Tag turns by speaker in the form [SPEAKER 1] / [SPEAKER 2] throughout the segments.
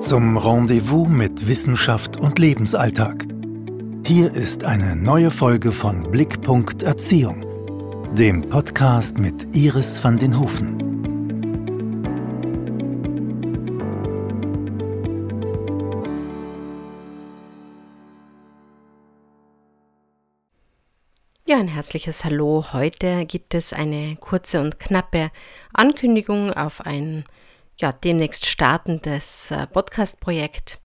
[SPEAKER 1] Zum Rendezvous mit Wissenschaft und Lebensalltag. Hier ist eine neue Folge von Blickpunkt Erziehung, dem Podcast mit Iris van den Hufen.
[SPEAKER 2] Ja, ein herzliches Hallo. Heute gibt es eine kurze und knappe Ankündigung auf ein ja, demnächst startendes äh, Podcast-Projekt.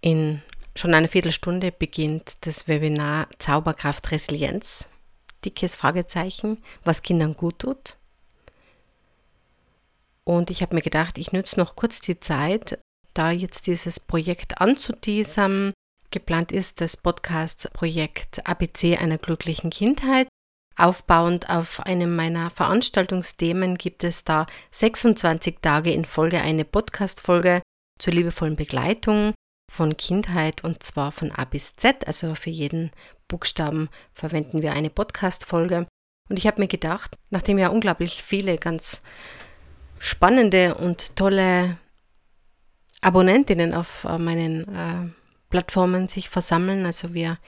[SPEAKER 2] In schon einer Viertelstunde beginnt das Webinar Zauberkraft Resilienz. Dickes Fragezeichen, was Kindern gut tut. Und ich habe mir gedacht, ich nütze noch kurz die Zeit, da jetzt dieses Projekt anzuteasern. Geplant ist das Podcast-Projekt ABC einer glücklichen Kindheit. Aufbauend auf einem meiner Veranstaltungsthemen gibt es da 26 Tage in Folge eine Podcast-Folge zur liebevollen Begleitung von Kindheit und zwar von A bis Z. Also für jeden Buchstaben verwenden wir eine Podcast-Folge. Und ich habe mir gedacht, nachdem ja unglaublich viele ganz spannende und tolle Abonnentinnen auf äh, meinen äh, Plattformen sich versammeln, also wir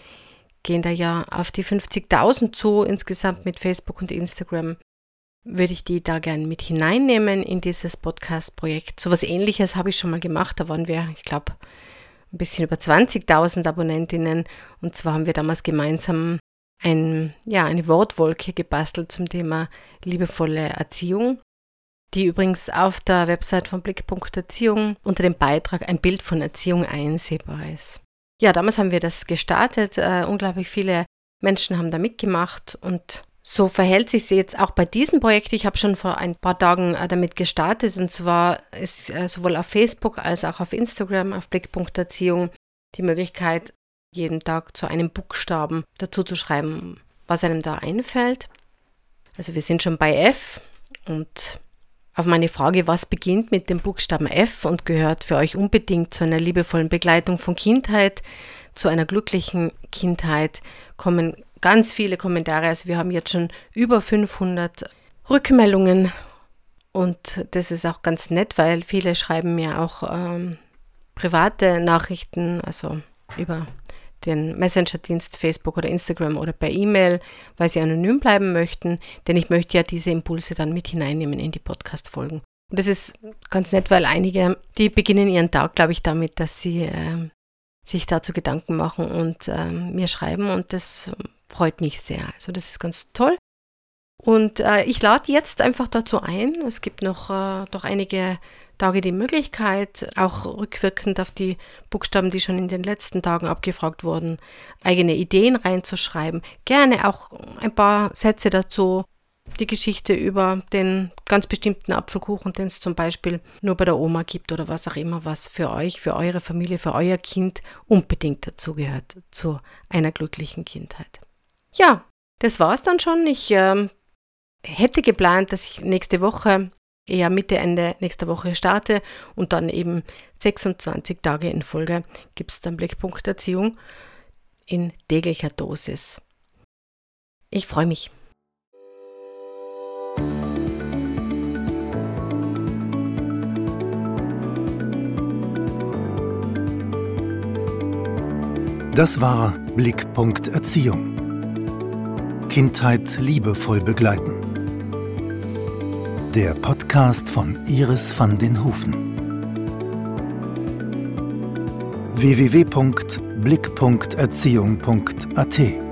[SPEAKER 2] gehen da ja auf die 50.000 zu insgesamt mit Facebook und Instagram. Würde ich die da gerne mit hineinnehmen in dieses Podcast-Projekt. So was ähnliches habe ich schon mal gemacht. Da waren wir, ich glaube, ein bisschen über 20.000 Abonnentinnen. Und zwar haben wir damals gemeinsam ein, ja, eine Wortwolke gebastelt zum Thema liebevolle Erziehung, die übrigens auf der Website von Blickpunkt Erziehung unter dem Beitrag ein Bild von Erziehung einsehbar ist. Ja, damals haben wir das gestartet. Uh, unglaublich viele Menschen haben da mitgemacht und so verhält sich jetzt auch bei diesem Projekt. Ich habe schon vor ein paar Tagen uh, damit gestartet und zwar ist uh, sowohl auf Facebook als auch auf Instagram auf Blickpunkt Erziehung die Möglichkeit, jeden Tag zu einem Buchstaben dazu zu schreiben, was einem da einfällt. Also wir sind schon bei F und auf meine Frage, was beginnt mit dem Buchstaben F und gehört für euch unbedingt zu einer liebevollen Begleitung von Kindheit, zu einer glücklichen Kindheit, kommen ganz viele Kommentare. Also wir haben jetzt schon über 500 Rückmeldungen und das ist auch ganz nett, weil viele schreiben mir auch ähm, private Nachrichten, also über den Messenger-Dienst Facebook oder Instagram oder per E-Mail, weil sie anonym bleiben möchten, denn ich möchte ja diese Impulse dann mit hineinnehmen in die Podcast-Folgen. Und das ist ganz nett, weil einige, die beginnen ihren Tag, glaube ich, damit, dass sie äh, sich dazu Gedanken machen und äh, mir schreiben und das freut mich sehr. Also das ist ganz toll. Und äh, ich lade jetzt einfach dazu ein. Es gibt noch äh, doch einige Tage die Möglichkeit, auch rückwirkend auf die Buchstaben, die schon in den letzten Tagen abgefragt wurden, eigene Ideen reinzuschreiben. Gerne auch ein paar Sätze dazu. Die Geschichte über den ganz bestimmten Apfelkuchen, den es zum Beispiel nur bei der Oma gibt oder was auch immer, was für euch, für eure Familie, für euer Kind unbedingt dazugehört zu einer glücklichen Kindheit. Ja, das war's dann schon. Ich äh, hätte geplant, dass ich nächste Woche eher Mitte, Ende nächster Woche starte und dann eben 26 Tage in Folge gibt es dann Blickpunkt Erziehung in täglicher Dosis. Ich freue mich.
[SPEAKER 1] Das war Blickpunkt Erziehung. Kindheit liebevoll begleiten der Podcast von Iris van den Hufen. www.blick.erziehung.at